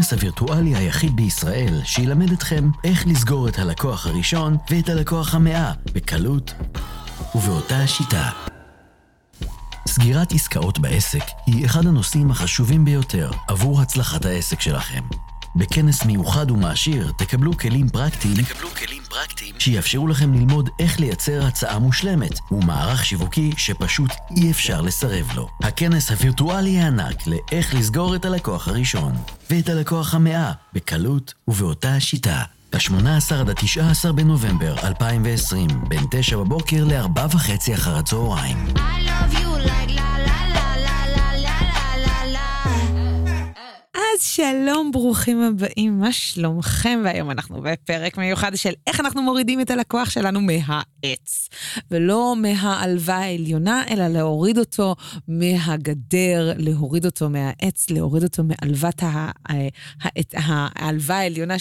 הכנס הווירטואלי היחיד בישראל שילמד אתכם איך לסגור את הלקוח הראשון ואת הלקוח המאה בקלות ובאותה השיטה. סגירת עסקאות בעסק היא אחד הנושאים החשובים ביותר עבור הצלחת העסק שלכם. בכנס מיוחד ומעשיר תקבלו כלים פרקטיים, תקבלו כלים פרקטיים שיאפשרו לכם ללמוד איך לייצר הצעה מושלמת ומערך שיווקי שפשוט אי אפשר לסרב לו. הכנס הווירטואלי הענק לאיך לסגור את הלקוח הראשון ואת הלקוח המאה בקלות ובאותה השיטה. ה-18 עד ה-19 בנובמבר 2020, בין 9 בבוקר ל-4 וחצי אחר הצהריים. I love you אז שלום, ברוכים הבאים, מה שלומכם? והיום אנחנו בפרק מיוחד של איך אנחנו מורידים את הלקוח שלנו מהעץ. ולא מהעלווה העליונה, אלא להוריד אותו מהגדר, להוריד אותו מהעץ, להוריד אותו מעלוות העלווה העליונה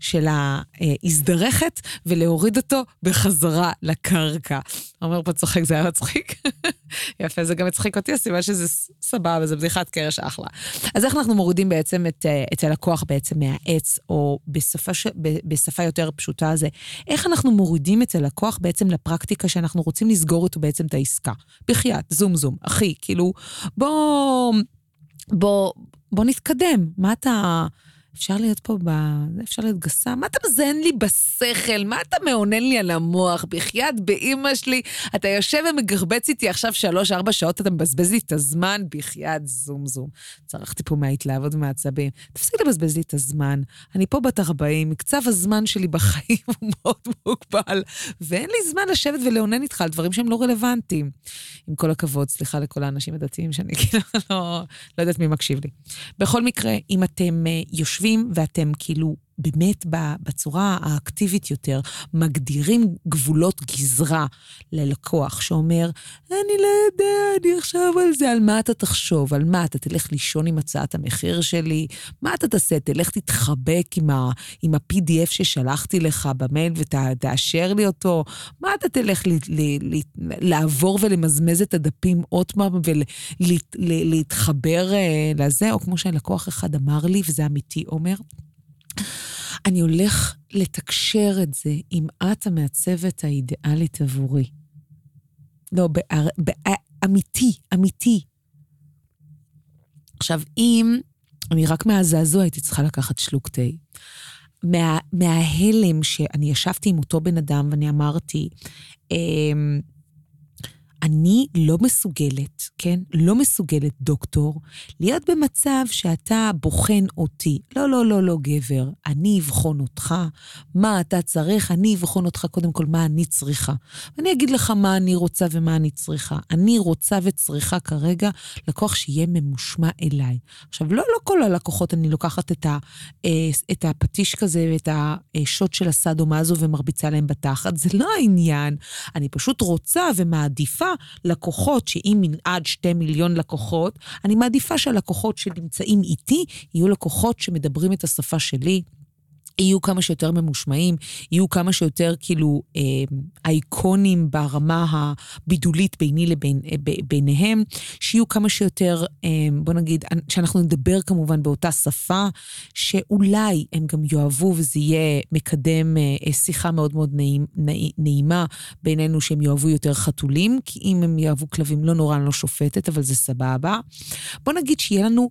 של ההזדרכת, ולהוריד אותו בחזרה לקרקע. עומר פה צוחק, זה היה מצחיק. יפה, זה גם הצחיק אותי, הסיבה שזה סבבה, זה בדיחת קרש אחלה. אז איך אנחנו מורידים בעצם את, אה, את הלקוח בעצם מהעץ, או בשפה, ש, בשפה יותר פשוטה זה, איך אנחנו מורידים את הלקוח בעצם לפרקטיקה שאנחנו רוצים לסגור איתו בעצם את העסקה. בחייאת, זום זום, אחי, כאילו, בוא, בוא, בוא נתקדם. מה אתה... אפשר להיות פה ב... אפשר להיות גסה? מה אתה מזיין לי בשכל? מה אתה מאונן לי על המוח? בחייאת באימא שלי, אתה יושב ומגרבץ איתי עכשיו שלוש-ארבע שעות, אתה מבזבז לי את הזמן, בחייאת זום זום. צרחתי פה מההתלהבות ומהעצבים. תפסיק לבזבז לי את הזמן. אני פה בת 40, קצב הזמן שלי בחיים הוא מאוד מוגבל, ואין לי זמן לשבת ולאונן איתך על דברים שהם לא רלוונטיים. עם כל הכבוד, סליחה לכל האנשים הדתיים שאני כאילו לא, לא יודעת מי מקשיב לי. בכל מקרה, אם אתם אה, יושבים ואתם כאילו באמת בצורה האקטיבית יותר, מגדירים גבולות גזרה ללקוח שאומר, אני לא יודע, אני אחשוב על זה, על מה אתה תחשוב, על מה אתה תלך לישון עם הצעת המחיר שלי, מה אתה תעשה, תלך תתחבק עם, עם ה-PDF ששלחתי לך במייל ותאשר לי אותו, מה אתה תלך ל, ל, ל, לעבור ולמזמז את הדפים עוד פעם ולהתחבר אה, לזה, או כמו שלקוח אחד אמר לי, וזה אמיתי, עומר, אני הולך לתקשר את זה עם את המעצבת האידיאלית עבורי. לא, באר, בא, אמיתי, אמיתי. עכשיו, אם אני רק מהזעזוע הייתי צריכה לקחת שלוק תה, מה, מההלם שאני ישבתי עם אותו בן אדם ואני אמרתי, אמ, אני לא מסוגלת, כן? לא מסוגלת, דוקטור, להיות במצב שאתה בוחן אותי. לא, לא, לא, לא, גבר. אני אבחון אותך, מה אתה צריך, אני אבחון אותך קודם כל מה אני צריכה. ואני אגיד לך מה אני רוצה ומה אני צריכה. אני רוצה וצריכה כרגע לקוח שיהיה ממושמע אליי. עכשיו, לא, לא כל הלקוחות, אני לוקחת את, ה, אה, את הפטיש כזה ואת השוט של הסאדו-מאזו ומרביצה להם בתחת, זה לא העניין. אני פשוט רוצה ומעדיפה לקוחות, שאם עד שתי מיליון לקוחות, אני מעדיפה שהלקוחות שנמצאים איתי יהיו לקוחות שמדברים את השפה שלי. יהיו כמה שיותר ממושמעים, יהיו כמה שיותר כאילו אה, אייקונים ברמה הבידולית ביני לבין אה, ב, ביניהם, שיהיו כמה שיותר, אה, בוא נגיד, שאנחנו נדבר כמובן באותה שפה, שאולי הם גם יאהבו וזה יהיה מקדם אה, שיחה מאוד מאוד נעים, נעי, נעימה בינינו, שהם יאהבו יותר חתולים, כי אם הם יאהבו כלבים, לא נורא, אני לא שופטת, אבל זה סבבה. בוא נגיד שיהיה לנו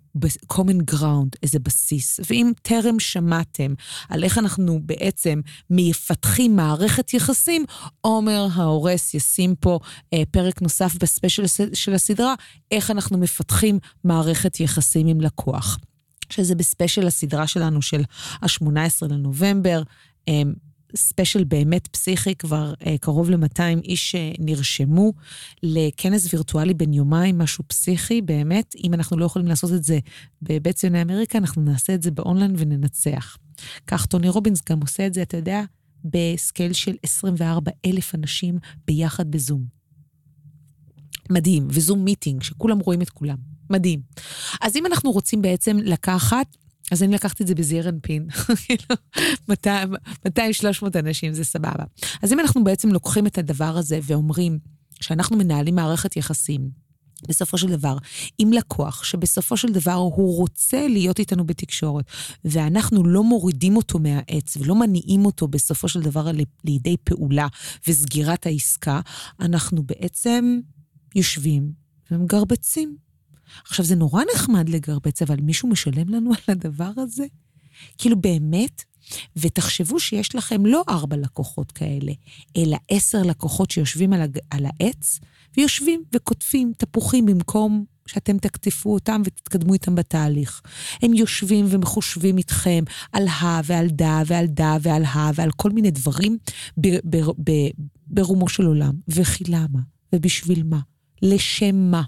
common ground, איזה בסיס, ואם טרם שמעתם, על איך אנחנו בעצם מפתחים מערכת יחסים, עומר ההורס ישים פה אה, פרק נוסף ב special של הסדרה, איך אנחנו מפתחים מערכת יחסים עם לקוח. שזה ב special הסדרה שלנו של ה-18 לנובמבר. אה, special באמת פסיכי, כבר אה, קרוב ל-200 איש אה, נרשמו לכנס וירטואלי בן יומיים, משהו פסיכי, באמת. אם אנחנו לא יכולים לעשות את זה בבית ציוני אמריקה, אנחנו נעשה את זה באונליין וננצח. כך טוני רובינס גם עושה את זה, אתה יודע, בסקייל של 24 אלף אנשים ביחד בזום. מדהים, וזום מיטינג, שכולם רואים את כולם. מדהים. אז אם אנחנו רוצים בעצם לקחת, אז אני לקחתי את זה בזעיר אנפין, 200-300 אנשים, זה סבבה. אז אם אנחנו בעצם לוקחים את הדבר הזה ואומרים שאנחנו מנהלים מערכת יחסים, בסופו של דבר, עם לקוח שבסופו של דבר הוא רוצה להיות איתנו בתקשורת, ואנחנו לא מורידים אותו מהעץ ולא מניעים אותו בסופו של דבר לידי פעולה וסגירת העסקה, אנחנו בעצם יושבים ומגרבצים. עכשיו, זה נורא נחמד לגרבץ, אבל מישהו משלם לנו על הדבר הזה? כאילו, באמת? ותחשבו שיש לכם לא ארבע לקוחות כאלה, אלא עשר לקוחות שיושבים על, הג... על העץ, ויושבים וכותבים תפוחים במקום שאתם תקטפו אותם ותתקדמו איתם בתהליך. הם יושבים ומחושבים איתכם על ה ועל דה ועל דה ועל ה ועל כל מיני דברים ב- ב- ב- ברומו של עולם. וכי למה? ובשביל מה? לשם מה?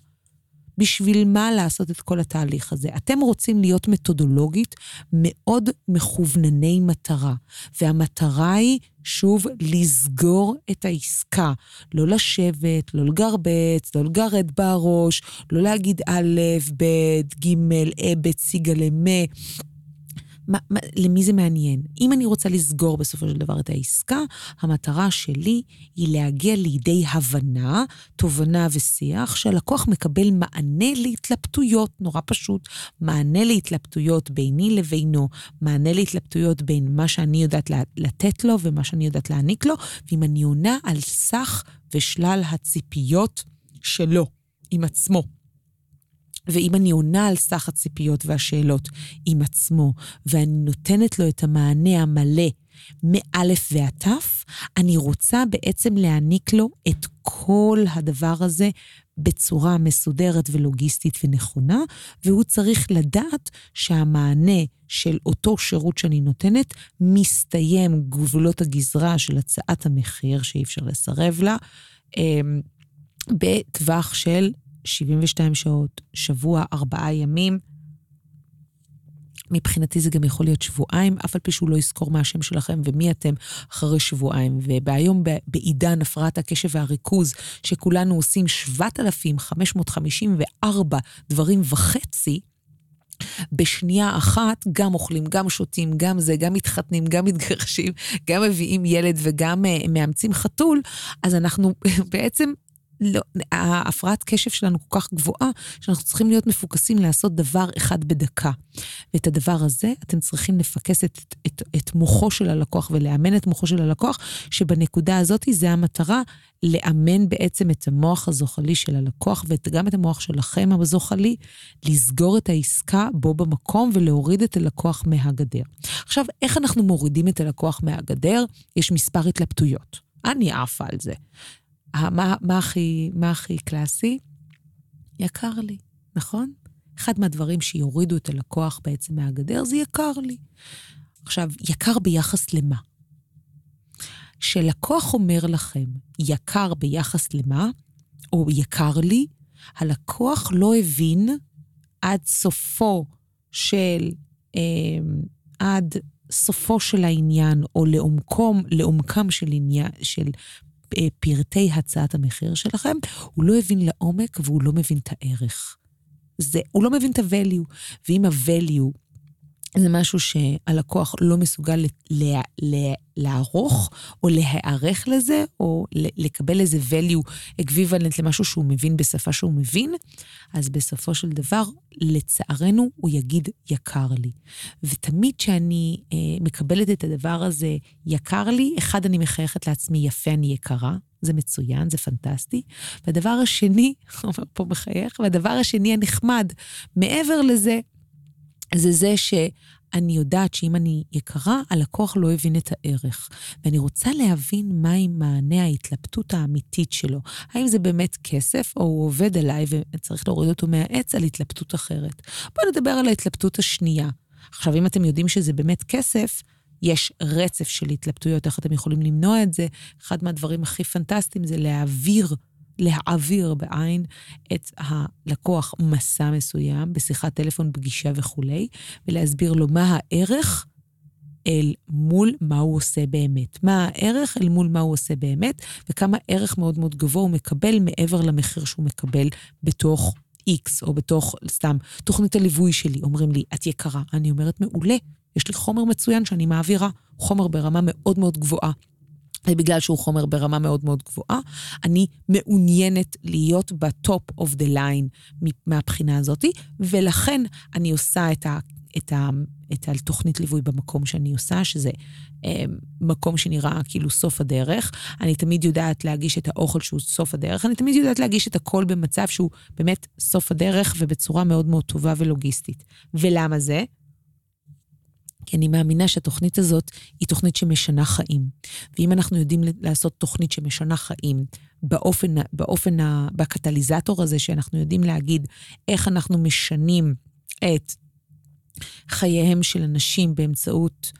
בשביל מה לעשות את כל התהליך הזה? אתם רוצים להיות מתודולוגית מאוד מכוונני מטרה, והמטרה היא, שוב, לסגור את העסקה. לא לשבת, לא לגרבץ, לא לגרד בראש, לא להגיד א', ב', ג', אה, ב', סיגלה, מה. מה, מה, למי זה מעניין? אם אני רוצה לסגור בסופו של דבר את העסקה, המטרה שלי היא להגיע לידי הבנה, תובנה ושיח, שהלקוח מקבל מענה להתלבטויות, נורא פשוט. מענה להתלבטויות ביני לבינו, מענה להתלבטויות בין מה שאני יודעת לתת לו ומה שאני יודעת להעניק לו, ואם אני עונה על סך ושלל הציפיות שלו, עם עצמו. ואם אני עונה על סך הציפיות והשאלות עם עצמו, ואני נותנת לו את המענה המלא מאלף ועד תף, אני רוצה בעצם להעניק לו את כל הדבר הזה בצורה מסודרת ולוגיסטית ונכונה, והוא צריך לדעת שהמענה של אותו שירות שאני נותנת מסתיים גבולות הגזרה של הצעת המחיר, שאי אפשר לסרב לה, אמ, בטווח של 72 שעות, שבוע, ארבעה ימים. מבחינתי זה גם יכול להיות שבועיים, אף על פי שהוא לא יזכור מה השם שלכם ומי אתם אחרי שבועיים. והיום בעידן הפרעת הקשב והריכוז, שכולנו עושים 7,554 דברים וחצי, בשנייה אחת גם אוכלים, גם שותים, גם זה, גם מתחתנים, גם מתגרשים, גם מביאים ילד וגם uh, מאמצים חתול, אז אנחנו בעצם לא, ההפרעת קשב שלנו כל כך גבוהה, שאנחנו צריכים להיות מפוקסים לעשות דבר אחד בדקה. ואת הדבר הזה, אתם צריכים לפקס את, את, את מוחו של הלקוח ולאמן את מוחו של הלקוח, שבנקודה הזאת זה המטרה, לאמן בעצם את המוח הזוחלי של הלקוח וגם את המוח שלכם הזוחלי, לסגור את העסקה בו במקום ולהוריד את הלקוח מהגדר. עכשיו, איך אנחנו מורידים את הלקוח מהגדר? יש מספר התלבטויות. אני עפה על זה. מה, מה, הכי, מה הכי קלאסי? יקר לי, נכון? אחד מהדברים שיורידו את הלקוח בעצם מהגדר זה יקר לי. עכשיו, יקר ביחס למה? כשלקוח אומר לכם, יקר ביחס למה, או יקר לי, הלקוח לא הבין עד סופו של, אה, עד סופו של העניין, או לעומקום, לעומקם של עניין, של פרטי הצעת המחיר שלכם, הוא לא הבין לעומק והוא לא מבין את הערך. זה, הוא לא מבין את ה-value, ואם ה-value זה משהו שהלקוח לא מסוגל לה, לה, לערוך או להיערך לזה, או לקבל איזה value equivalent למשהו שהוא מבין בשפה שהוא מבין, אז בסופו של דבר, לצערנו, הוא יגיד יקר לי. ותמיד כשאני אה, מקבלת את הדבר הזה, יקר לי, אחד, אני מחייכת לעצמי, יפה, אני יקרה. זה מצוין, זה פנטסטי. והדבר השני, אומר פה מחייך, והדבר השני הנחמד, מעבר לזה, זה זה שאני יודעת שאם אני יקרה, הלקוח לא הבין את הערך. ואני רוצה להבין מהי מענה ההתלבטות האמיתית שלו. האם זה באמת כסף, או הוא עובד עליי וצריך להוריד אותו מהעץ על התלבטות אחרת. בואו נדבר על ההתלבטות השנייה. עכשיו, אם אתם יודעים שזה באמת כסף, יש רצף של התלבטויות, איך אתם יכולים למנוע את זה? אחד מהדברים הכי פנטסטיים זה להעביר להעביר בעין את הלקוח מסע מסוים, בשיחת טלפון, פגישה וכולי, ולהסביר לו מה הערך אל מול מה הוא עושה באמת. מה הערך אל מול מה הוא עושה באמת, וכמה ערך מאוד מאוד גבוה הוא מקבל מעבר למחיר שהוא מקבל בתוך X, או בתוך, סתם, תוכנית הליווי שלי. אומרים לי, את יקרה. אני אומרת, מעולה, יש לי חומר מצוין שאני מעבירה, חומר ברמה מאוד מאוד גבוהה. זה בגלל שהוא חומר ברמה מאוד מאוד גבוהה. אני מעוניינת להיות ב top of the line מהבחינה הזאת, ולכן אני עושה את ה... את, ה, את התוכנית ליווי במקום שאני עושה, שזה אה, מקום שנראה כאילו סוף הדרך. אני תמיד יודעת להגיש את האוכל שהוא סוף הדרך, אני תמיד יודעת להגיש את הכל במצב שהוא באמת סוף הדרך ובצורה מאוד מאוד טובה ולוגיסטית. ולמה זה? כי אני מאמינה שהתוכנית הזאת היא תוכנית שמשנה חיים. ואם אנחנו יודעים לעשות תוכנית שמשנה חיים באופן, באופן, בקטליזטור הזה, שאנחנו יודעים להגיד איך אנחנו משנים את חייהם של אנשים באמצעות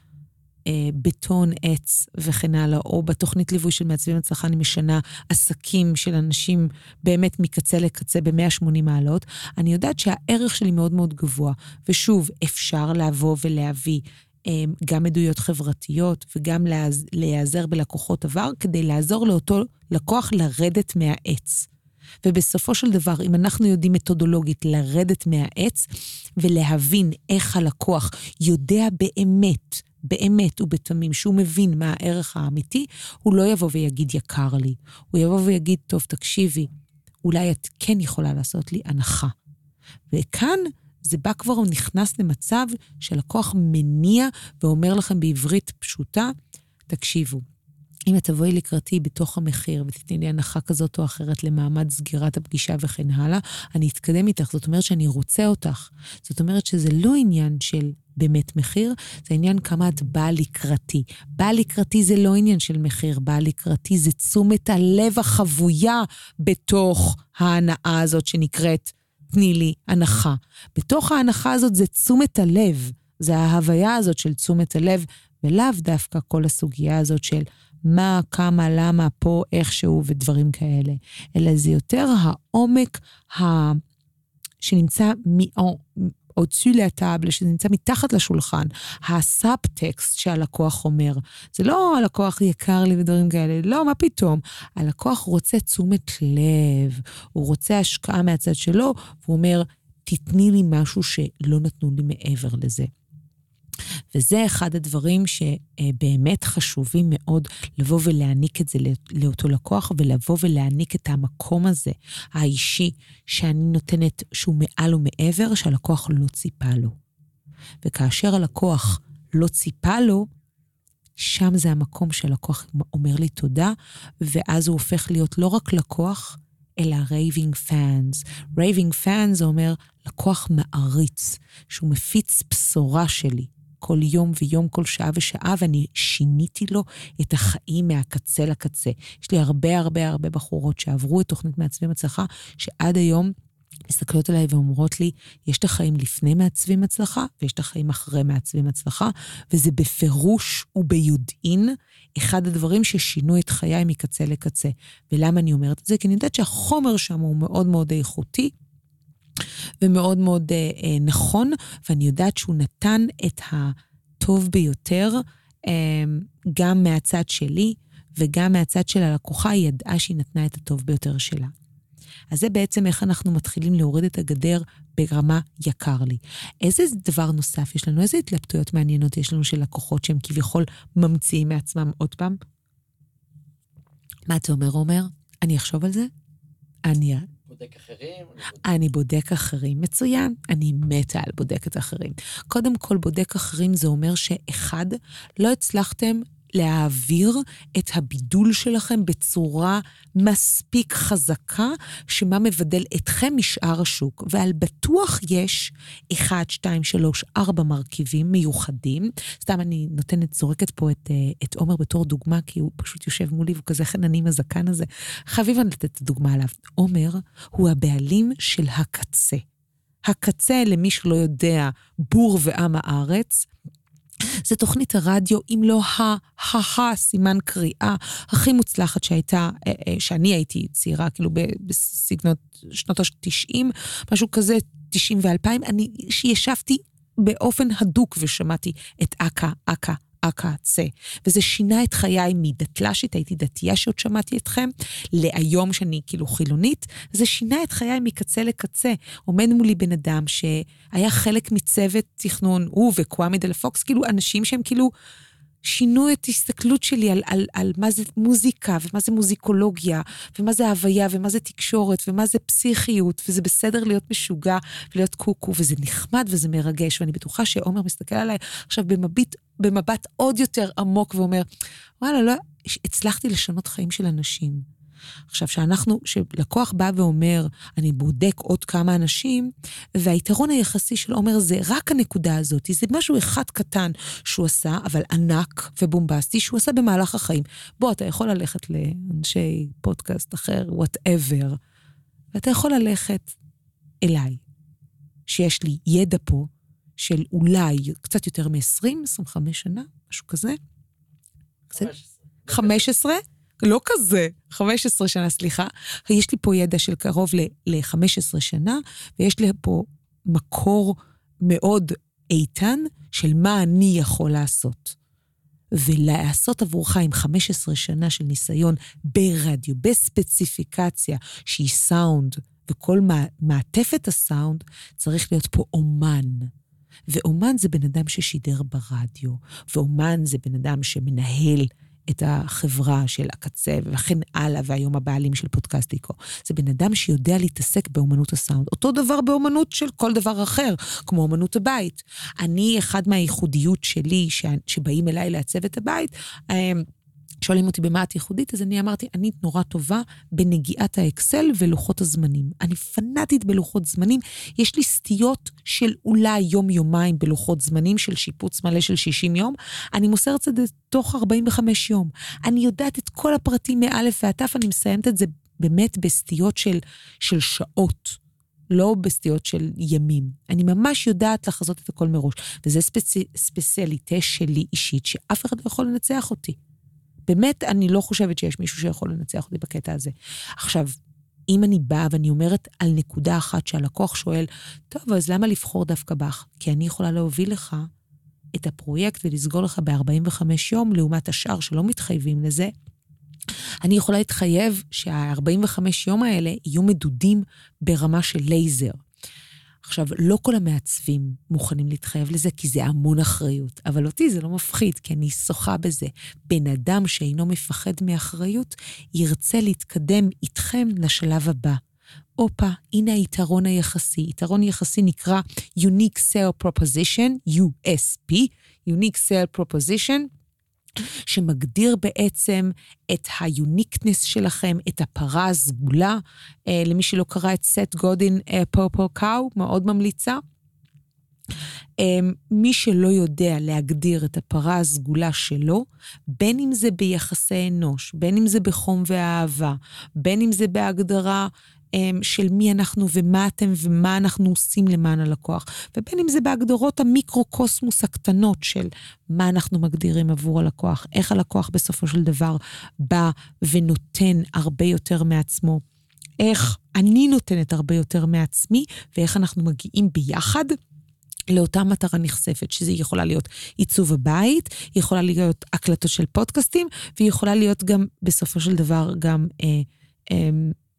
בטון, עץ וכן הלאה, או בתוכנית ליווי של מעצבים הצלחה אני משנה עסקים של אנשים באמת מקצה לקצה ב-180 מעלות, אני יודעת שהערך שלי מאוד מאוד גבוה. ושוב, אפשר לבוא ולהביא אה, גם עדויות חברתיות וגם להיעזר בלקוחות עבר כדי לעזור לאותו לקוח לרדת מהעץ. ובסופו של דבר, אם אנחנו יודעים מתודולוגית לרדת מהעץ ולהבין איך הלקוח יודע באמת, באמת ובתמים, שהוא מבין מה הערך האמיתי, הוא לא יבוא ויגיד יקר לי. הוא יבוא ויגיד, טוב, תקשיבי, אולי את כן יכולה לעשות לי הנחה. וכאן זה בא כבר, נכנס למצב שלקוח מניע ואומר לכם בעברית פשוטה, תקשיבו, אם את תבואי לקראתי בתוך המחיר ותתני לי הנחה כזאת או אחרת למעמד סגירת הפגישה וכן הלאה, אני אתקדם איתך. זאת אומרת שאני רוצה אותך. זאת אומרת שזה לא עניין של באמת מחיר, זה עניין כמה את באה לקראתי. באה לקראתי זה לא עניין של מחיר, באה לקראתי זה תשומת הלב החבויה בתוך ההנאה הזאת שנקראת תני לי הנחה. בתוך ההנחה הזאת זה תשומת הלב, זה ההוויה הזאת של תשומת הלב, ולאו דווקא כל הסוגיה הזאת של מה, כמה, למה, פה, איכשהו ודברים כאלה, אלא זה יותר העומק ה... שנמצא au-dessus la שנמצא מתחת לשולחן, הסאבטקסט שהלקוח אומר. זה לא הלקוח יקר לי ודברים כאלה, לא, מה פתאום. הלקוח רוצה תשומת לב, הוא רוצה השקעה מהצד שלו, והוא אומר, תתני לי משהו שלא נתנו לי מעבר לזה. וזה אחד הדברים שבאמת חשובים מאוד לבוא ולהעניק את זה לאותו לקוח, ולבוא ולהעניק את המקום הזה, האישי, שאני נותנת, שהוא מעל ומעבר, שהלקוח לא ציפה לו. וכאשר הלקוח לא ציפה לו, שם זה המקום שהלקוח אומר לי תודה, ואז הוא הופך להיות לא רק לקוח, אלא raving fans. raving fans זה אומר לקוח מעריץ, שהוא מפיץ בשורה שלי. כל יום ויום, כל שעה ושעה, ואני שיניתי לו את החיים מהקצה לקצה. יש לי הרבה הרבה הרבה בחורות שעברו את תוכנית מעצבים הצלחה, שעד היום מסתכלות עליי ואומרות לי, יש את החיים לפני מעצבים הצלחה, ויש את החיים אחרי מעצבים הצלחה, וזה בפירוש וביודעין אחד הדברים ששינו את חיי מקצה לקצה. ולמה אני אומרת את זה? כי אני יודעת שהחומר שם הוא מאוד מאוד איכותי, ומאוד מאוד אה, אה, נכון, ואני יודעת שהוא נתן את הטוב ביותר, אה, גם מהצד שלי וגם מהצד של הלקוחה, היא ידעה שהיא נתנה את הטוב ביותר שלה. אז זה בעצם איך אנחנו מתחילים להוריד את הגדר ברמה יקר לי. איזה דבר נוסף יש לנו? איזה התלבטויות מעניינות יש לנו של לקוחות שהם כביכול ממציאים מעצמם עוד פעם? מה אתה אומר, עומר? אני אחשוב על זה? אני בודק אחרים? אני בודק אחרים, מצוין. אני מתה על בודקת אחרים. קודם כל, בודק אחרים זה אומר שאחד, לא הצלחתם להעביר את הבידול שלכם בצורה מספיק חזקה, שמה מבדל אתכם משאר השוק. ועל בטוח יש 1, 2, 3, 4 מרכיבים מיוחדים. סתם אני נותנת, זורקת פה את, אה, את עומר בתור דוגמה, כי הוא פשוט יושב מולי והוא כזה חנני עם הזקן הזה. חייבים לתת את הדוגמה עליו. עומר הוא הבעלים של הקצה. הקצה, למי שלא יודע, בור ועם הארץ, זה תוכנית הרדיו, אם לא ה-ה-ה, סימן קריאה הכי מוצלחת שהייתה, אה, אה, שאני הייתי צעירה, כאילו בסגנות שנות ה-90, משהו כזה, 90 ו-2000, אני, שישבתי באופן הדוק ושמעתי את אכ"א, אכ"א, הקצה. וזה שינה את חיי מדתל"שית, הייתי דתייה שעוד שמעתי אתכם, להיום שאני כאילו חילונית, זה שינה את חיי מקצה לקצה. עומד מולי בן אדם שהיה חלק מצוות תכנון, הוא וקוואמי דלה פוקס, כאילו אנשים שהם כאילו... שינו את הסתכלות שלי על, על, על מה זה מוזיקה, ומה זה מוזיקולוגיה, ומה זה הוויה, ומה זה תקשורת, ומה זה פסיכיות, וזה בסדר להיות משוגע ולהיות קוקו, וזה נחמד וזה מרגש, ואני בטוחה שעומר מסתכל עליי עכשיו במביט, במבט עוד יותר עמוק ואומר, וואלה, לא, הצלחתי לשנות חיים של אנשים. עכשיו, שאנחנו, שלקוח בא ואומר, אני בודק עוד כמה אנשים, והיתרון היחסי של עומר זה רק הנקודה הזאת, זה משהו אחד קטן שהוא עשה, אבל ענק ובומבסטי, שהוא עשה במהלך החיים. בוא, אתה יכול ללכת לאנשי פודקאסט אחר, whatever, ואתה יכול ללכת אליי, שיש לי ידע פה של אולי קצת יותר מ-20, 25 שנה, משהו כזה. 15. לא כזה, 15 שנה, סליחה. יש לי פה ידע של קרוב ל-15 שנה, ויש לי פה מקור מאוד איתן של מה אני יכול לעשות. ולעשות עבורך עם 15 שנה של ניסיון ברדיו, בספציפיקציה שהיא סאונד, וכל מעטפת הסאונד, צריך להיות פה אומן. ואומן זה בן אדם ששידר ברדיו, ואומן זה בן אדם שמנהל את החברה של הקצה וכן הלאה, והיום הבעלים של פודקאסטיקו. זה בן אדם שיודע להתעסק באומנות הסאונד. אותו דבר באומנות של כל דבר אחר, כמו אומנות הבית. אני, אחד מהייחודיות שלי, שבאים אליי לעצב את הבית, אמ, שואלים אותי במה את ייחודית, אז אני אמרתי, אני נורא טובה בנגיעת האקסל ולוחות הזמנים. אני פנאטית בלוחות זמנים. יש לי סטיות של אולי יום-יומיים בלוחות זמנים של שיפוץ מלא של 60 יום. אני מוסרת את זה תוך 45 יום. אני יודעת את כל הפרטים מאלף ועד תף, אני מסיימת את זה באמת בסטיות של, של שעות. לא בסטיות של ימים. אני ממש יודעת לחזות את הכל מראש. וזה ספצי, ספציאליטה שלי אישית, שאף אחד לא יכול לנצח אותי. באמת, אני לא חושבת שיש מישהו שיכול לנצח אותי בקטע הזה. עכשיו, אם אני באה ואני אומרת על נקודה אחת שהלקוח שואל, טוב, אז למה לבחור דווקא בך? כי אני יכולה להוביל לך את הפרויקט ולסגור לך ב-45 יום, לעומת השאר שלא מתחייבים לזה. אני יכולה להתחייב שה-45 יום האלה יהיו מדודים ברמה של לייזר. עכשיו, לא כל המעצבים מוכנים להתחייב לזה, כי זה המון אחריות, אבל אותי זה לא מפחיד, כי אני שוחה בזה. בן אדם שאינו מפחד מאחריות, ירצה להתקדם איתכם לשלב הבא. הופה, הנה היתרון היחסי. יתרון יחסי נקרא Unique Sale Proposition, USP, Unique Sale Proposition, שמגדיר בעצם את היוניקנס שלכם, את הפרה הסגולה. אה, למי שלא קרא את סט גודין פרפל קאו, מאוד ממליצה. אה, מי שלא יודע להגדיר את הפרה הסגולה שלו, בין אם זה ביחסי אנוש, בין אם זה בחום ואהבה, בין אם זה בהגדרה אמ, של מי אנחנו ומה אתם ומה אנחנו עושים למען הלקוח, ובין אם זה בהגדרות המיקרו-קוסמוס הקטנות של מה אנחנו מגדירים עבור הלקוח, איך הלקוח בסופו של דבר בא ונותן הרבה יותר מעצמו, איך אני נותנת הרבה יותר מעצמי, ואיך אנחנו מגיעים ביחד. לאותה מטרה נכספת, שזה יכולה להיות עיצוב הבית, יכולה להיות הקלטות של פודקאסטים, והיא יכולה להיות גם, בסופו של דבר, גם אה, אה,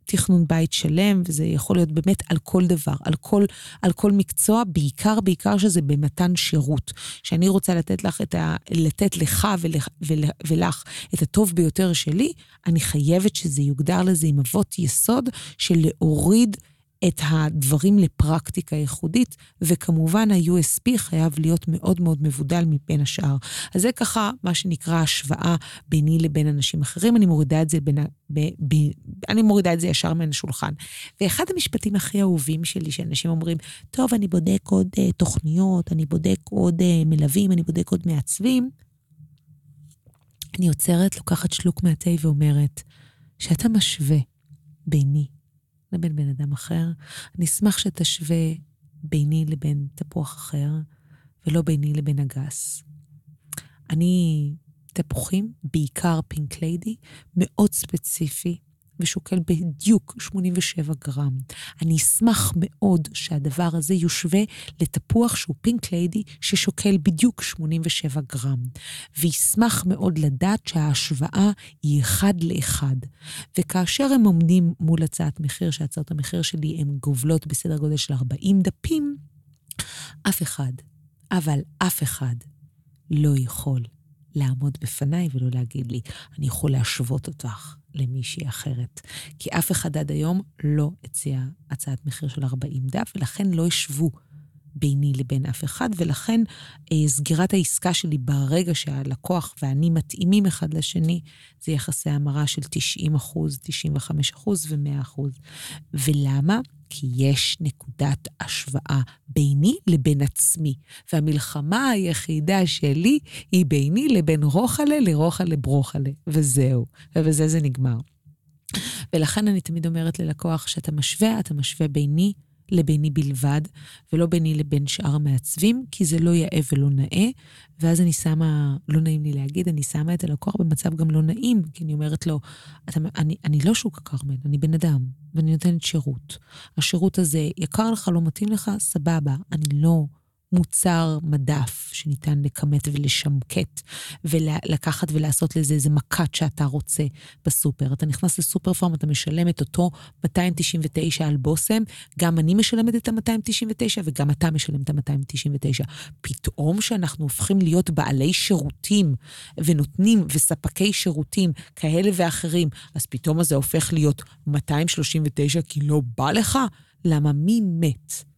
תכנון בית שלם, וזה יכול להיות באמת על כל דבר, על כל, על כל מקצוע, בעיקר, בעיקר שזה במתן שירות. שאני רוצה לתת לך את ה... לתת לך ולך, ולך, ולך את הטוב ביותר שלי, אני חייבת שזה יוגדר לזה עם אבות יסוד של להוריד את הדברים לפרקטיקה ייחודית, וכמובן ה-USP חייב להיות מאוד מאוד מבודל מבין השאר. אז זה ככה מה שנקרא השוואה ביני לבין אנשים אחרים, אני מורידה את זה בין, ב, ב, אני מורידה את זה ישר מן השולחן. ואחד המשפטים הכי אהובים שלי, שאנשים אומרים, טוב, אני בודק עוד uh, תוכניות, אני בודק עוד uh, מלווים, אני בודק עוד מעצבים, אני עוצרת, לוקחת שלוק מהתה ואומרת, שאתה משווה ביני לבין בן אדם אחר. אני אשמח שתשווה ביני לבין תפוח אחר, ולא ביני לבין הגס. אני תפוחים, בעיקר פינק ליידי, מאוד ספציפי, ושוקל בדיוק 87 גרם. אני אשמח מאוד שהדבר הזה יושווה לתפוח שהוא פינק ליידי ששוקל בדיוק 87 גרם. וישמח מאוד לדעת שההשוואה היא אחד לאחד. וכאשר הם עומדים מול הצעת מחיר, שהצעות המחיר שלי הן גובלות בסדר גודל של 40 דפים, אף אחד, אבל אף אחד, לא יכול לעמוד בפניי ולא להגיד לי, אני יכול להשוות אותך למישהי אחרת. כי אף אחד עד היום לא הציע הצעת מחיר של 40 דף, ולכן לא השוו ביני לבין אף אחד, ולכן אה, סגירת העסקה שלי ברגע שהלקוח ואני מתאימים אחד לשני, זה יחסי המרה של 90 אחוז, 95 אחוז ו-100 אחוז. ולמה? כי יש נקודת השוואה ביני לבין עצמי. והמלחמה היחידה שלי היא ביני לבין רוחלה לרוחלה ברוחלה, וזהו. ובזה זה נגמר. ולכן אני תמיד אומרת ללקוח, שאתה משווה, אתה משווה ביני לביני בלבד, ולא ביני לבין שאר המעצבים, כי זה לא יאה ולא נאה, ואז אני שמה, לא נעים לי להגיד, אני שמה את הלקוח במצב גם לא נעים, כי אני אומרת לו, אתה, אני, אני לא שוק הכרמל, אני בן אדם, ואני נותנת שירות. השירות הזה יקר לך, לא מתאים לך, סבבה, אני לא מוצר מדף שניתן לכמת ולשמקט ולקחת ולעשות לזה איזה מקת שאתה רוצה בסופר. אתה נכנס לסופר פארם, אתה משלם את אותו 299 על בושם, גם אני משלמת את ה-299 וגם אתה משלם את ה-299. פתאום שאנחנו הופכים להיות בעלי שירותים ונותנים וספקי שירותים כאלה ואחרים, אז פתאום זה הופך להיות 239 כי לא בא לך? למה מי מת?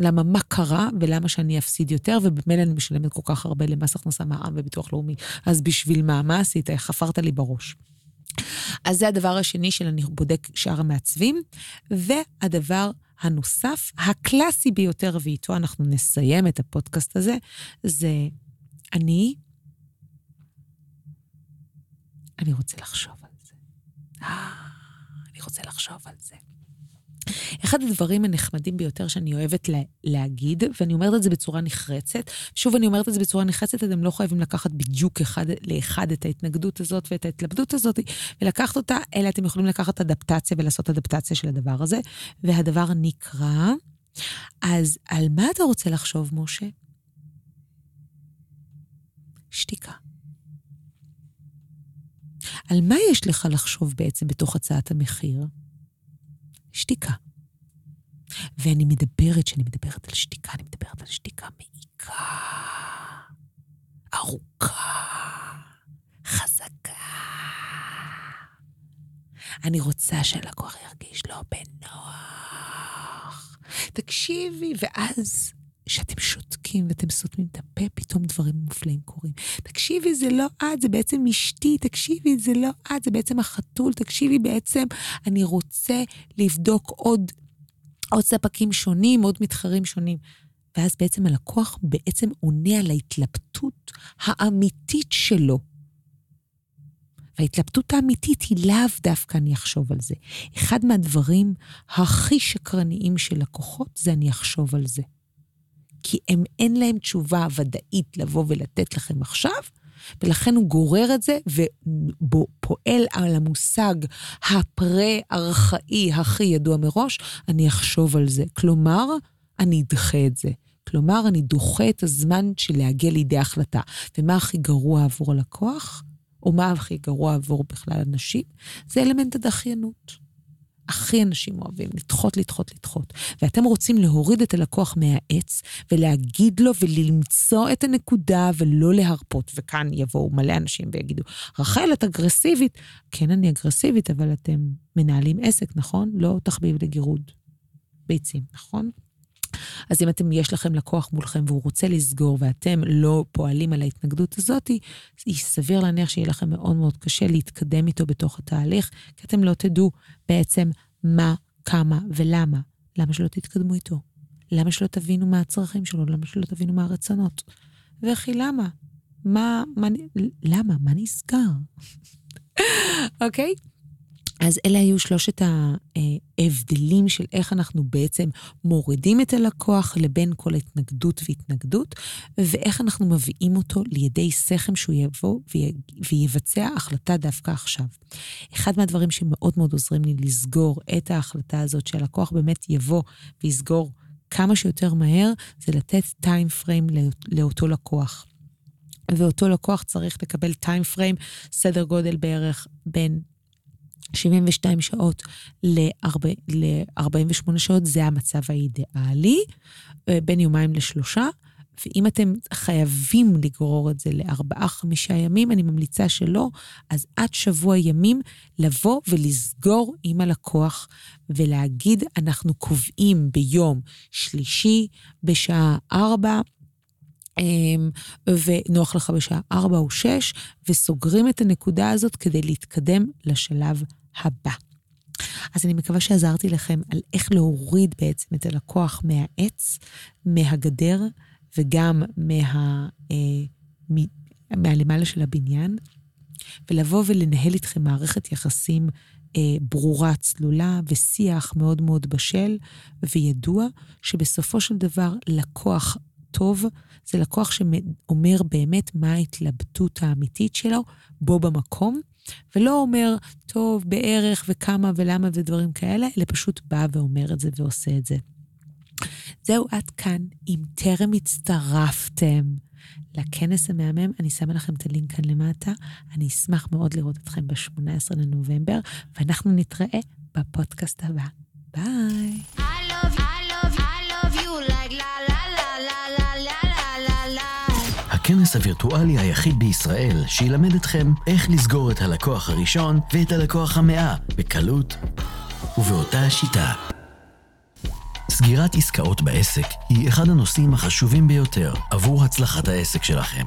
למה מה קרה ולמה שאני אפסיד יותר, ובמילא אני משלמת כל כך הרבה למס הכנסה, מע"מ וביטוח לאומי. אז בשביל מה, מה עשית? חפרת לי בראש. אז זה הדבר השני של אני בודק שאר המעצבים. והדבר הנוסף, הקלאסי ביותר, ואיתו אנחנו נסיים את הפודקאסט הזה, זה אני, אני רוצה לחשוב על זה. אה, אני רוצה לחשוב על זה. אחד הדברים הנחמדים ביותר שאני אוהבת לה, להגיד, ואני אומרת את זה בצורה נחרצת, שוב אני אומרת את זה בצורה נחרצת, אתם לא חייבים לקחת בדיוק אחד לאחד את ההתנגדות הזאת ואת ההתלבטות הזאת, ולקחת אותה, אלא אתם יכולים לקחת אדפטציה ולעשות אדפטציה של הדבר הזה, והדבר נקרא, אז על מה אתה רוצה לחשוב, משה? שתיקה. על מה יש לך לחשוב בעצם בתוך הצעת המחיר? שתיקה. ואני מדברת, כשאני מדברת על שתיקה, אני מדברת על שתיקה מעיקה, ארוכה, חזקה. אני רוצה שהלקוח ירגיש לא בנוח. תקשיבי, ואז כשאתם שותקים ואתם סותמים את הפה, פתאום דברים מופלאים קורים. תקשיבי, זה לא את, זה בעצם אשתי, תקשיבי, זה לא את, זה בעצם החתול, תקשיבי, בעצם אני רוצה לבדוק עוד, עוד ספקים שונים, עוד מתחרים שונים. ואז בעצם הלקוח בעצם עונה על ההתלבטות האמיתית שלו. וההתלבטות האמיתית היא לאו דווקא אני אחשוב על זה. אחד מהדברים הכי שקרניים של לקוחות זה אני אחשוב על זה. כי הם, אין להם תשובה ודאית לבוא ולתת לכם עכשיו, ולכן הוא גורר את זה ופועל על המושג הפרה-ארכאי הכי ידוע מראש, אני אחשוב על זה. כלומר, אני אדחה את זה. כלומר, אני דוחה את הזמן של להגיע לידי החלטה. ומה הכי גרוע עבור הלקוח, או מה הכי גרוע עבור בכלל אנשים? זה אלמנט הדחיינות. הכי אנשים אוהבים, לדחות, לדחות, לדחות. ואתם רוצים להוריד את הלקוח מהעץ ולהגיד לו ולמצוא את הנקודה ולא להרפות. וכאן יבואו מלא אנשים ויגידו, רחל, את אגרסיבית. כן, אני אגרסיבית, אבל אתם מנהלים עסק, נכון? לא תחביב לגירוד ביצים, נכון? אז אם אתם, יש לכם לקוח מולכם והוא רוצה לסגור ואתם לא פועלים על ההתנגדות הזאת, סביר להניח שיהיה לכם מאוד מאוד קשה להתקדם איתו בתוך התהליך, כי אתם לא תדעו בעצם מה, כמה ולמה. למה שלא תתקדמו איתו? למה שלא תבינו מה הצרכים שלו? למה שלא תבינו מה הרצונות? וכי למה? מה, מה, למה? מה נסגר? אוקיי? okay? אז אלה היו שלושת ההבדלים של איך אנחנו בעצם מורידים את הלקוח לבין כל התנגדות והתנגדות, ואיך אנחנו מביאים אותו לידי סכם שהוא יבוא ויבצע החלטה דווקא עכשיו. אחד מהדברים שמאוד מאוד עוזרים לי לסגור את ההחלטה הזאת, שהלקוח באמת יבוא ויסגור כמה שיותר מהר, זה לתת טיים פריים לאותו לקוח. ואותו לקוח צריך לקבל טיים פריים, סדר גודל בערך בין 72 שעות ל-48 שעות זה המצב האידיאלי, אה, בין יומיים לשלושה, ואם אתם חייבים לגרור את זה לארבעה-חמישה ימים, אני ממליצה שלא, אז עד שבוע ימים לבוא ולסגור עם הלקוח ולהגיד, אנחנו קובעים ביום שלישי בשעה ארבע, ונוח לך בשעה ארבע או שש, וסוגרים את הנקודה הזאת כדי להתקדם לשלב הבא. אז אני מקווה שעזרתי לכם על איך להוריד בעצם את הלקוח מהעץ, מהגדר וגם מה, אה, מ, מהלמעלה של הבניין, ולבוא ולנהל איתכם מערכת יחסים אה, ברורה, צלולה, ושיח מאוד מאוד בשל וידוע, שבסופו של דבר לקוח טוב זה לקוח שאומר באמת מה ההתלבטות האמיתית שלו בו במקום, ולא אומר, טוב, בערך וכמה ולמה ודברים כאלה, אלא פשוט בא ואומר את זה ועושה את זה. זהו, עד כאן. אם טרם הצטרפתם לכנס המהמם, אני שמה לכם את הלינק כאן למטה. אני אשמח מאוד לראות אתכם ב-18 לנובמבר, ואנחנו נתראה בפודקאסט הבא. ביי. הכנס הווירטואלי היחיד בישראל שילמד אתכם איך לסגור את הלקוח הראשון ואת הלקוח המאה בקלות ובאותה השיטה. סגירת עסקאות בעסק היא אחד הנושאים החשובים ביותר עבור הצלחת העסק שלכם.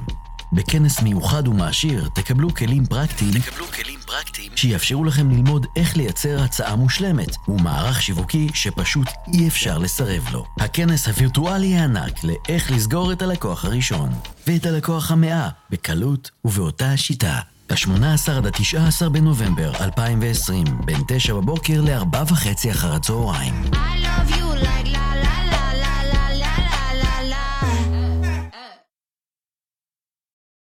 בכנס מיוחד ומעשיר תקבלו כלים פרקטיים, תקבלו כלים פרקטיים שיאפשרו לכם ללמוד איך לייצר הצעה מושלמת ומערך שיווקי שפשוט אי אפשר לסרב לו. הכנס הווירטואלי הענק לאיך לסגור את הלקוח הראשון ואת הלקוח המאה בקלות ובאותה השיטה. ב-18 עד ה-19 בנובמבר 2020, בין 9 בבוקר ל-4 וחצי אחר הצהריים. I love you like